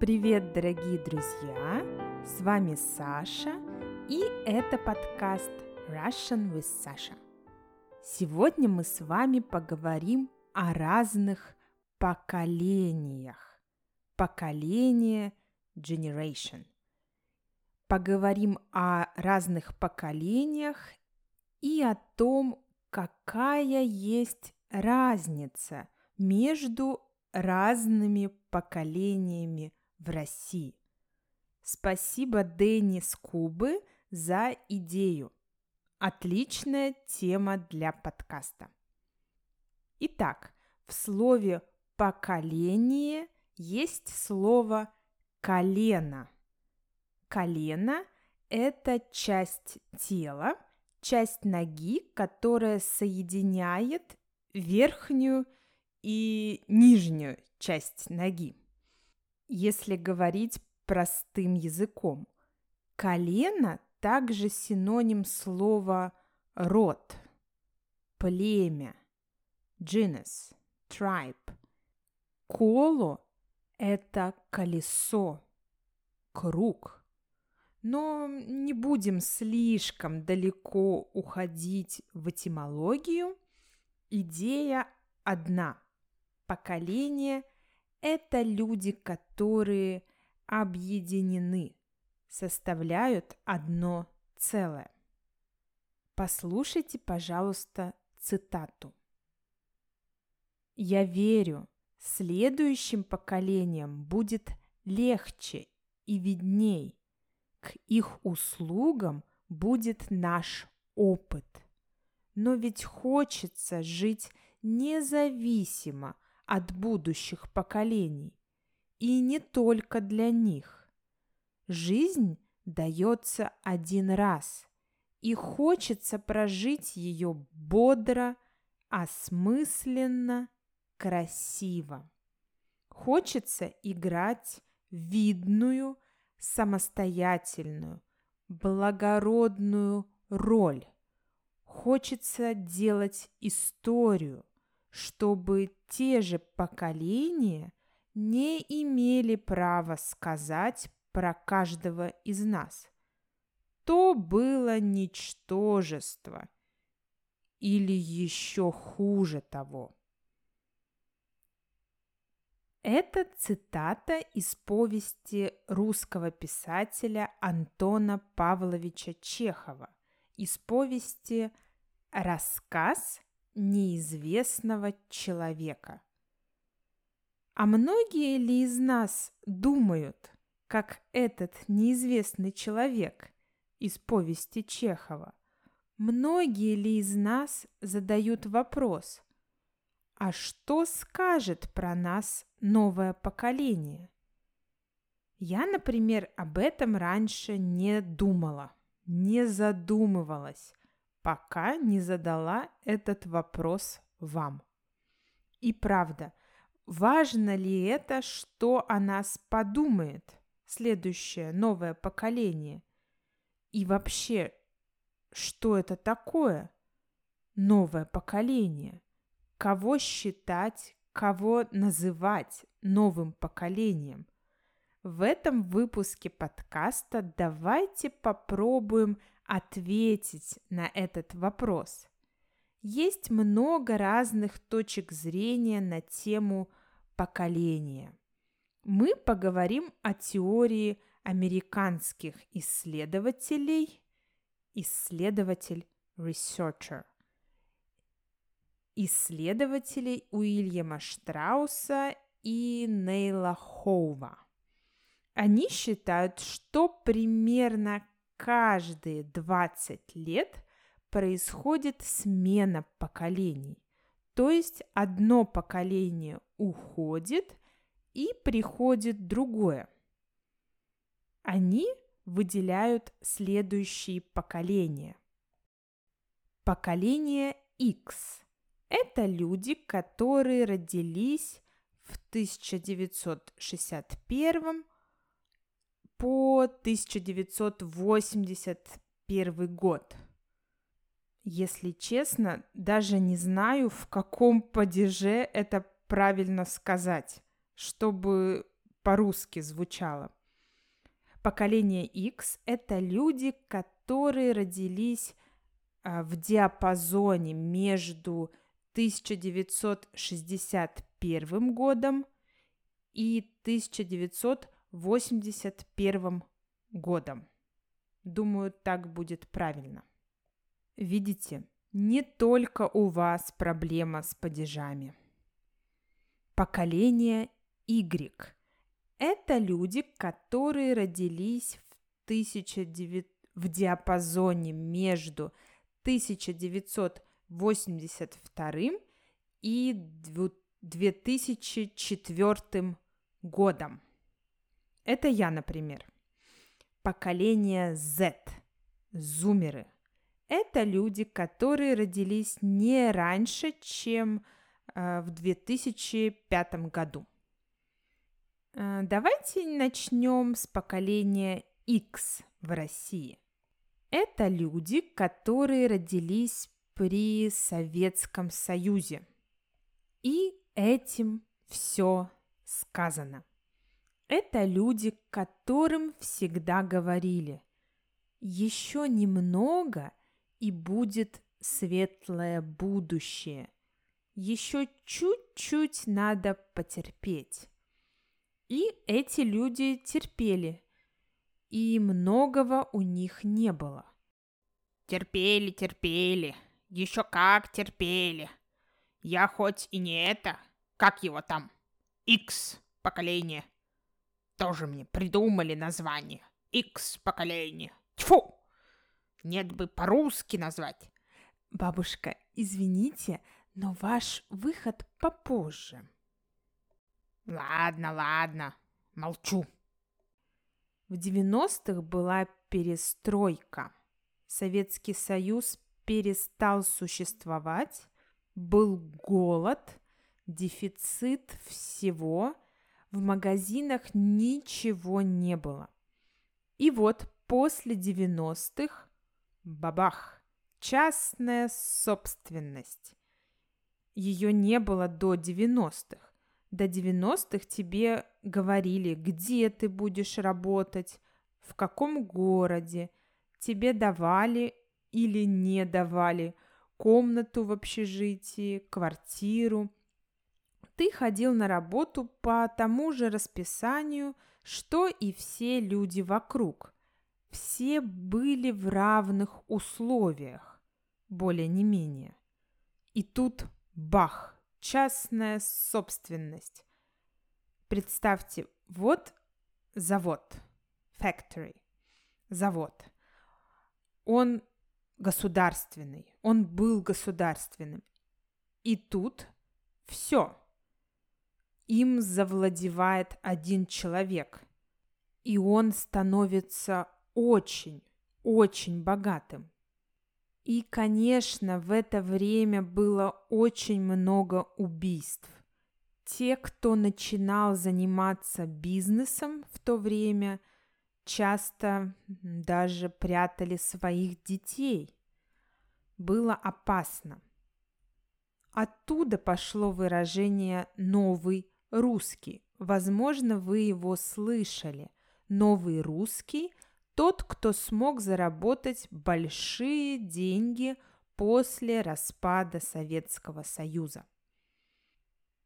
Привет, дорогие друзья! С вами Саша, и это подкаст Russian with Sasha. Сегодня мы с вами поговорим о разных поколениях. Поколение generation. Поговорим о разных поколениях и о том, какая есть разница между разными поколениями в России. Спасибо Дэнни Скубы за идею. Отличная тема для подкаста. Итак, в слове «поколение» есть слово «колено». Колено – это часть тела, часть ноги, которая соединяет верхнюю и нижнюю часть ноги. Если говорить простым языком, колено также синоним слова род, племя, genus, tribe. Коло – это колесо, круг. Но не будем слишком далеко уходить в этимологию. Идея одна – Поколение – это люди, которые объединены, составляют одно целое. Послушайте, пожалуйста, цитату. «Я верю, следующим поколениям будет легче и видней. К их услугам будет наш опыт. Но ведь хочется жить независимо от будущих поколений. И не только для них. Жизнь дается один раз, и хочется прожить ее бодро, осмысленно, красиво. Хочется играть видную, самостоятельную, благородную роль. Хочется делать историю – чтобы те же поколения не имели права сказать про каждого из нас. То было ничтожество или еще хуже того. Это цитата из повести русского писателя Антона Павловича Чехова, из повести «Рассказ неизвестного человека. А многие ли из нас думают, как этот неизвестный человек из повести Чехова? Многие ли из нас задают вопрос, а что скажет про нас новое поколение? Я, например, об этом раньше не думала, не задумывалась, пока не задала этот вопрос вам. И правда, важно ли это, что о нас подумает следующее новое поколение? И вообще, что это такое новое поколение? Кого считать, кого называть новым поколением? В этом выпуске подкаста давайте попробуем – ответить на этот вопрос. Есть много разных точек зрения на тему поколения. Мы поговорим о теории американских исследователей, исследователь researcher, исследователей Уильяма Штрауса и Нейла Хоува. Они считают, что примерно каждые 20 лет происходит смена поколений. То есть одно поколение уходит и приходит другое. Они выделяют следующие поколения. Поколение X – это люди, которые родились в 1961 по 1981 год. Если честно, даже не знаю, в каком падеже это правильно сказать, чтобы по-русски звучало. Поколение X – это люди, которые родились а, в диапазоне между 1961 годом и 1981 годом. Думаю, так будет правильно. Видите, не только у вас проблема с падежами. Поколение Y – это люди, которые родились в, 1900, в диапазоне между 1982 и 2004 годом. Это я, например. Поколение Z – зумеры – это люди, которые родились не раньше, чем э, в 2005 году. Э, давайте начнем с поколения X в России. Это люди, которые родились при Советском Союзе. И этим все сказано. Это люди, которым всегда говорили, еще немного – и будет светлое будущее. Еще чуть-чуть надо потерпеть. И эти люди терпели, и многого у них не было. Терпели, терпели, еще как терпели. Я хоть и не это, как его там, X поколение. Тоже мне придумали название. X поколение. Тьфу! Нет бы по-русски назвать. Бабушка, извините, но ваш выход попозже. Ладно, ладно, молчу. В 90-х была перестройка. Советский Союз перестал существовать, был голод, дефицит всего, в магазинах ничего не было. И вот после 90-х Бабах! Частная собственность. Ее не было до 90-х. До 90-х тебе говорили, где ты будешь работать, в каком городе. Тебе давали или не давали комнату в общежитии, квартиру. Ты ходил на работу по тому же расписанию, что и все люди вокруг все были в равных условиях, более не менее. И тут бах, частная собственность. Представьте, вот завод, factory, завод. Он государственный, он был государственным. И тут все. Им завладевает один человек, и он становится очень, очень богатым. И, конечно, в это время было очень много убийств. Те, кто начинал заниматься бизнесом в то время, часто даже прятали своих детей. Было опасно. Оттуда пошло выражение «новый русский». Возможно, вы его слышали. Новый русский тот, кто смог заработать большие деньги после распада Советского Союза.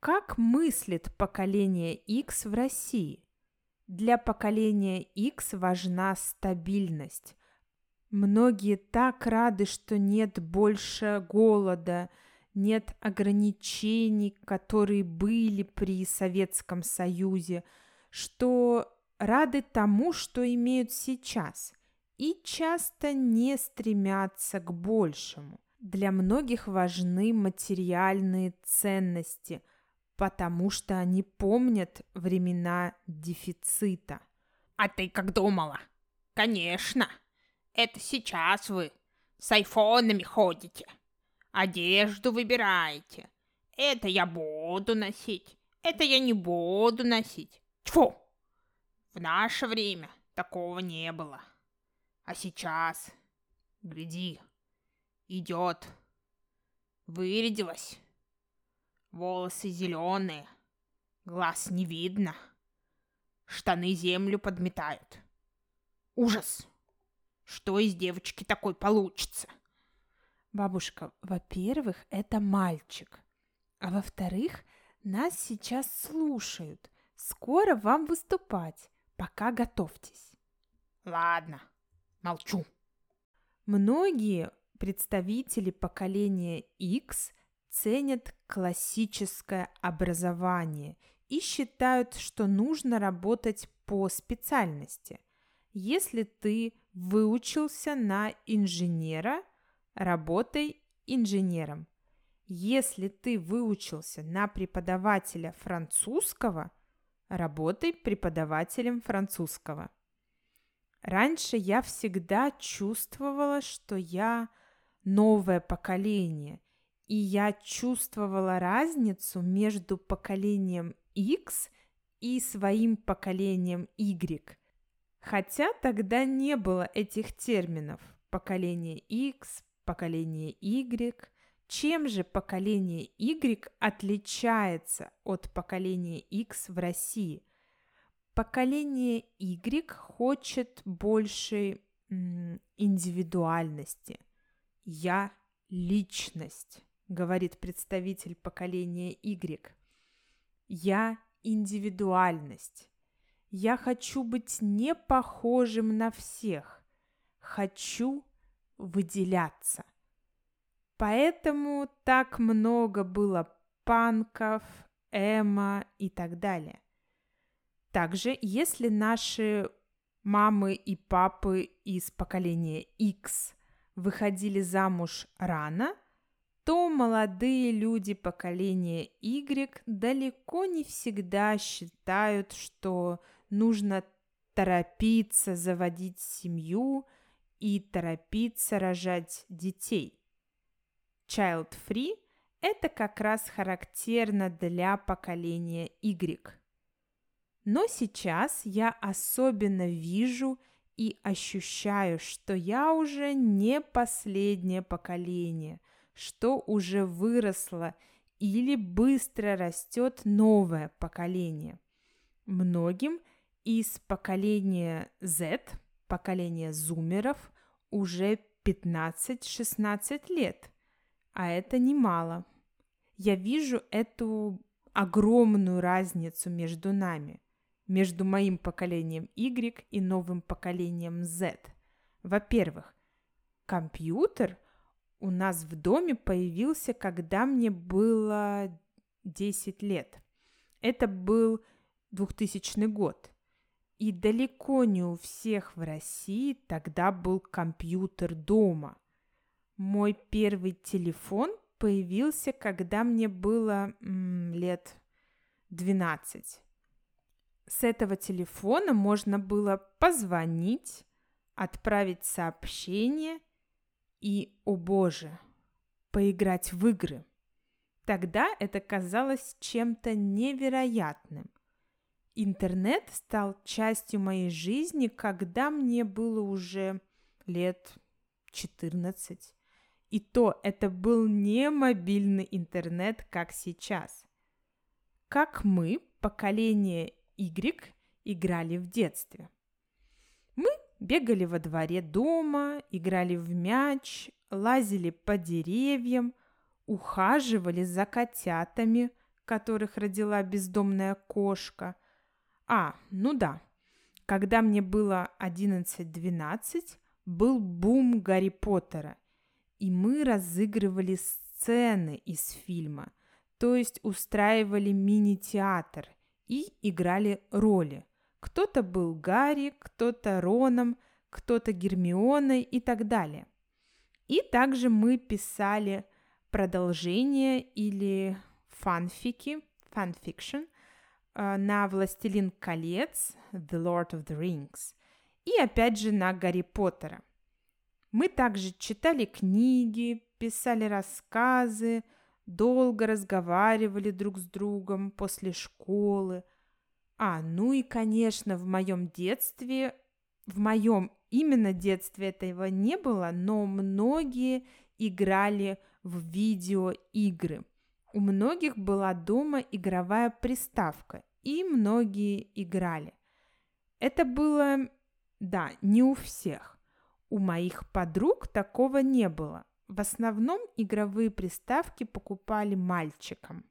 Как мыслит поколение X в России? Для поколения X важна стабильность. Многие так рады, что нет больше голода, нет ограничений, которые были при Советском Союзе, что рады тому, что имеют сейчас, и часто не стремятся к большему. Для многих важны материальные ценности, потому что они помнят времена дефицита. А ты как думала? Конечно, это сейчас вы с айфонами ходите, одежду выбираете. Это я буду носить, это я не буду носить. Тьфу! В наше время такого не было. А сейчас, гляди, идет. Вырядилась. Волосы зеленые, глаз не видно. штаны землю подметают. Ужас! Что из девочки такой получится? Бабушка, во-первых, это мальчик. А во-вторых, нас сейчас слушают. Скоро вам выступать. Пока готовьтесь. Ладно, молчу. Многие представители поколения X ценят классическое образование и считают, что нужно работать по специальности. Если ты выучился на инженера, работай инженером. Если ты выучился на преподавателя французского, работай преподавателем французского. Раньше я всегда чувствовала, что я новое поколение, и я чувствовала разницу между поколением X и своим поколением Y. Хотя тогда не было этих терминов поколение X, поколение Y. Чем же поколение Y отличается от поколения X в России? Поколение Y хочет большей индивидуальности. Я личность говорит представитель поколения Y. Я индивидуальность. Я хочу быть не похожим на всех. Хочу выделяться. Поэтому так много было панков, эмо и так далее. Также, если наши мамы и папы из поколения X выходили замуж рано – то молодые люди поколения Y далеко не всегда считают, что нужно торопиться заводить семью и торопиться рожать детей. Child-free – это как раз характерно для поколения Y. Но сейчас я особенно вижу и ощущаю, что я уже не последнее поколение – что уже выросло или быстро растет новое поколение. Многим из поколения Z, поколения зумеров, уже 15-16 лет, а это немало. Я вижу эту огромную разницу между нами, между моим поколением Y и новым поколением Z. Во-первых, компьютер у нас в доме появился, когда мне было 10 лет. Это был 2000 год. И далеко не у всех в России тогда был компьютер дома. Мой первый телефон появился, когда мне было м, лет 12. С этого телефона можно было позвонить, отправить сообщение и, о боже, поиграть в игры. Тогда это казалось чем-то невероятным. Интернет стал частью моей жизни, когда мне было уже лет 14. И то это был не мобильный интернет, как сейчас. Как мы, поколение Y, играли в детстве. Мы Бегали во дворе дома, играли в мяч, лазили по деревьям, ухаживали за котятами, которых родила бездомная кошка. А, ну да, когда мне было 11-12, был бум Гарри Поттера, и мы разыгрывали сцены из фильма, то есть устраивали мини-театр и играли роли – кто-то был Гарри, кто-то Роном, кто-то Гермионой и так далее. И также мы писали продолжение или фанфики, фанфикшн на «Властелин колец», «The Lord of the Rings», и опять же на Гарри Поттера. Мы также читали книги, писали рассказы, долго разговаривали друг с другом после школы – а, ну и, конечно, в моем детстве, в моем именно детстве этого не было, но многие играли в видеоигры. У многих была дома игровая приставка, и многие играли. Это было, да, не у всех. У моих подруг такого не было. В основном игровые приставки покупали мальчикам.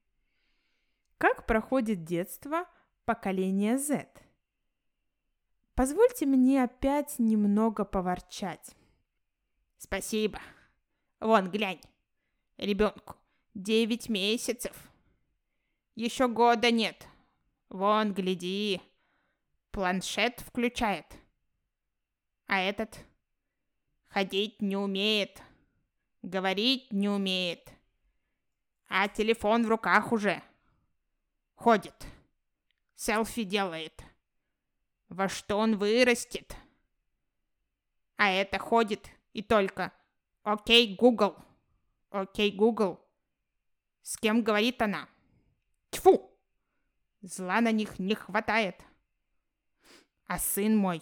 Как проходит детство поколения Z? Позвольте мне опять немного поворчать. Спасибо. Вон, глянь. Ребенку девять месяцев. Еще года нет. Вон, гляди. Планшет включает. А этот ходить не умеет. Говорить не умеет. А телефон в руках уже. Ходит. Селфи делает. Во что он вырастет? А это ходит и только «Окей, Гугл». «Окей, Гугл». С кем говорит она? Тьфу! Зла на них не хватает. А сын мой,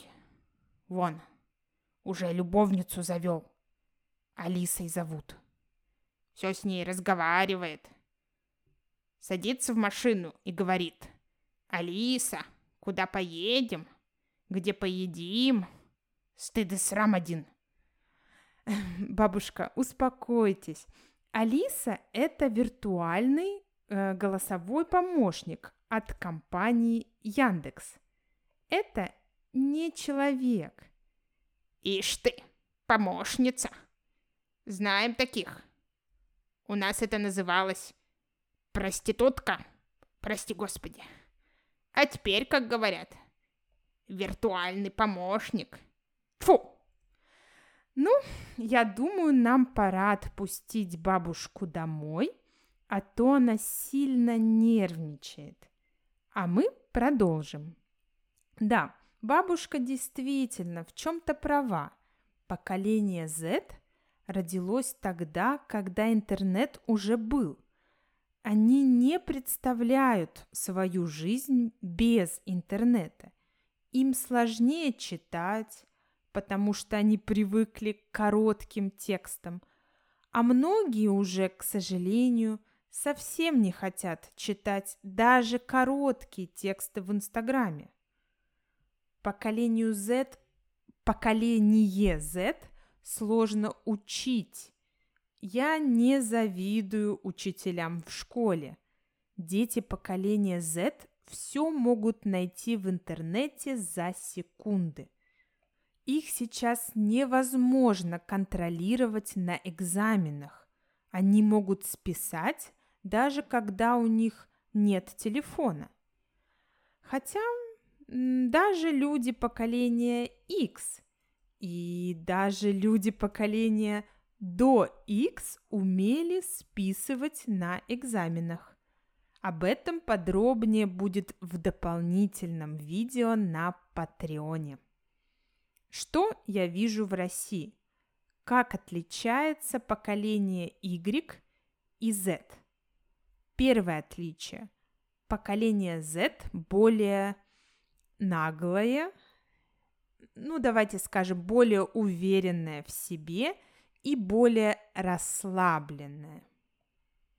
вон, уже любовницу завел. Алисой зовут. Все с ней разговаривает. Садится в машину и говорит. Алиса, куда поедем? Где поедим? Стыд и срам один. Бабушка, успокойтесь. Алиса – это виртуальный э, голосовой помощник от компании Яндекс. Это не человек. Ишь ты, помощница. Знаем таких. У нас это называлось проститутка. Прости, Господи. А теперь, как говорят, виртуальный помощник. Фу! Ну, я думаю, нам пора отпустить бабушку домой, а то она сильно нервничает. А мы продолжим. Да, бабушка действительно в чем-то права. Поколение Z родилось тогда, когда интернет уже был. Они не представляют свою жизнь без интернета. Им сложнее читать, потому что они привыкли к коротким текстам, а многие уже, к сожалению, совсем не хотят читать даже короткие тексты в Инстаграме. Поколению Z, поколение Z сложно учить. Я не завидую учителям в школе. Дети поколения Z все могут найти в интернете за секунды. Их сейчас невозможно контролировать на экзаменах. Они могут списать, даже когда у них нет телефона. Хотя даже люди поколения X и даже люди поколения до X умели списывать на экзаменах. Об этом подробнее будет в дополнительном видео на Патреоне. Что я вижу в России? Как отличается поколение Y и Z? Первое отличие. Поколение Z более наглое, ну давайте скажем, более уверенное в себе и более расслабленное.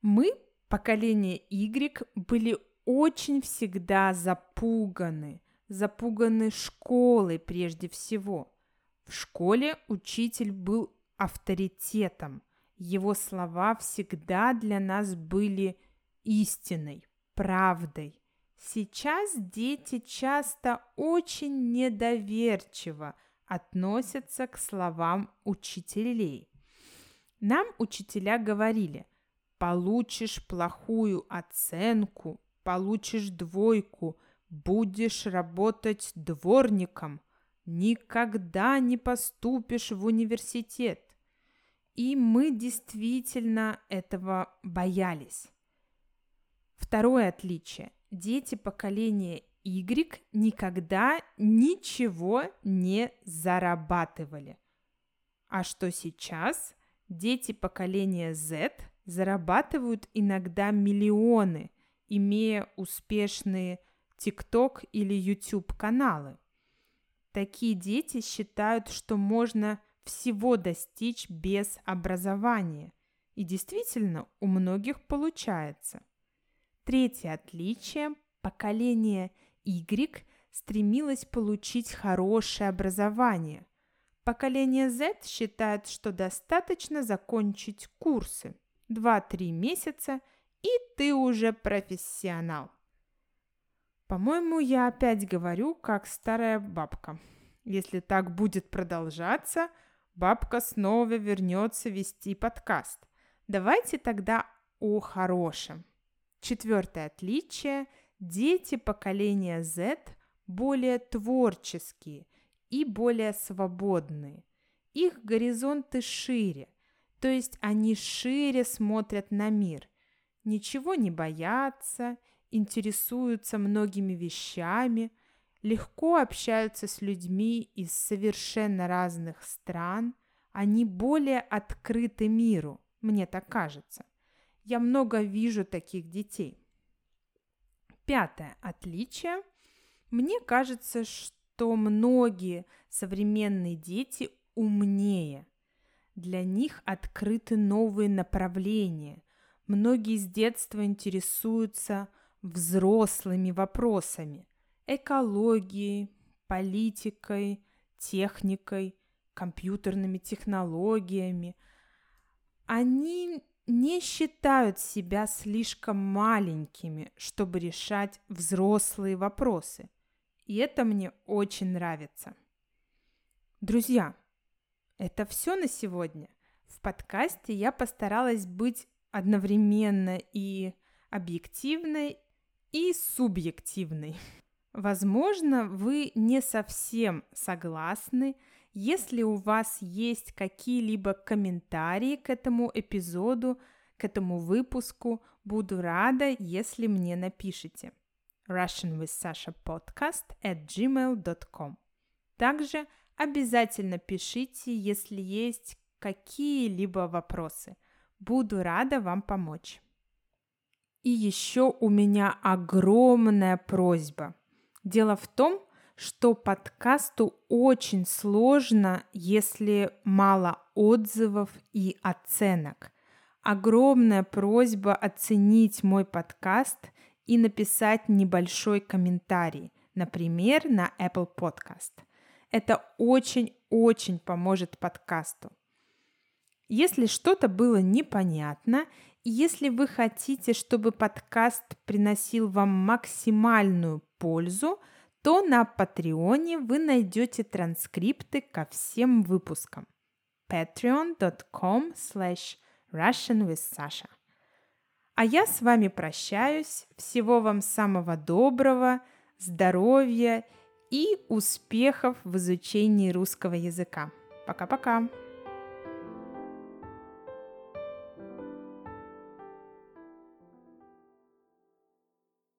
Мы, поколение Y, были очень всегда запуганы, запуганы школой прежде всего. В школе учитель был авторитетом. Его слова всегда для нас были истиной, правдой. Сейчас дети часто очень недоверчиво относятся к словам учителей. Нам учителя говорили, получишь плохую оценку, получишь двойку – будешь работать дворником, никогда не поступишь в университет. И мы действительно этого боялись. Второе отличие. Дети поколения Y никогда ничего не зарабатывали. А что сейчас? Дети поколения Z зарабатывают иногда миллионы, имея успешные TikTok или YouTube каналы. Такие дети считают, что можно всего достичь без образования. И действительно, у многих получается. Третье отличие – поколение Y стремилось получить хорошее образование. Поколение Z считает, что достаточно закончить курсы 2-3 месяца, и ты уже профессионал. По-моему, я опять говорю, как старая бабка. Если так будет продолжаться, бабка снова вернется вести подкаст. Давайте тогда о хорошем. Четвертое отличие – дети поколения Z более творческие и более свободные. Их горизонты шире, то есть они шире смотрят на мир, ничего не боятся, интересуются многими вещами, легко общаются с людьми из совершенно разных стран, они более открыты миру, мне так кажется. Я много вижу таких детей. Пятое отличие. Мне кажется, что многие современные дети умнее. Для них открыты новые направления. Многие с детства интересуются взрослыми вопросами – экологией, политикой, техникой, компьютерными технологиями. Они не считают себя слишком маленькими, чтобы решать взрослые вопросы. И это мне очень нравится. Друзья, это все на сегодня. В подкасте я постаралась быть одновременно и объективной, и субъективной. Возможно, вы не совсем согласны если у вас есть какие-либо комментарии к этому эпизоду, к этому выпуску, буду рада, если мне напишите. Russian with Sasha podcast at gmail.com. Также обязательно пишите, если есть какие-либо вопросы. Буду рада вам помочь. И еще у меня огромная просьба. Дело в том, что подкасту очень сложно, если мало отзывов и оценок. Огромная просьба оценить мой подкаст и написать небольшой комментарий, например, на Apple Podcast. Это очень-очень поможет подкасту. Если что-то было непонятно, если вы хотите, чтобы подкаст приносил вам максимальную пользу – то на Патреоне вы найдете транскрипты ко всем выпускам. patreon.com slash Russian with Sasha. А я с вами прощаюсь. Всего вам самого доброго, здоровья и успехов в изучении русского языка. Пока-пока!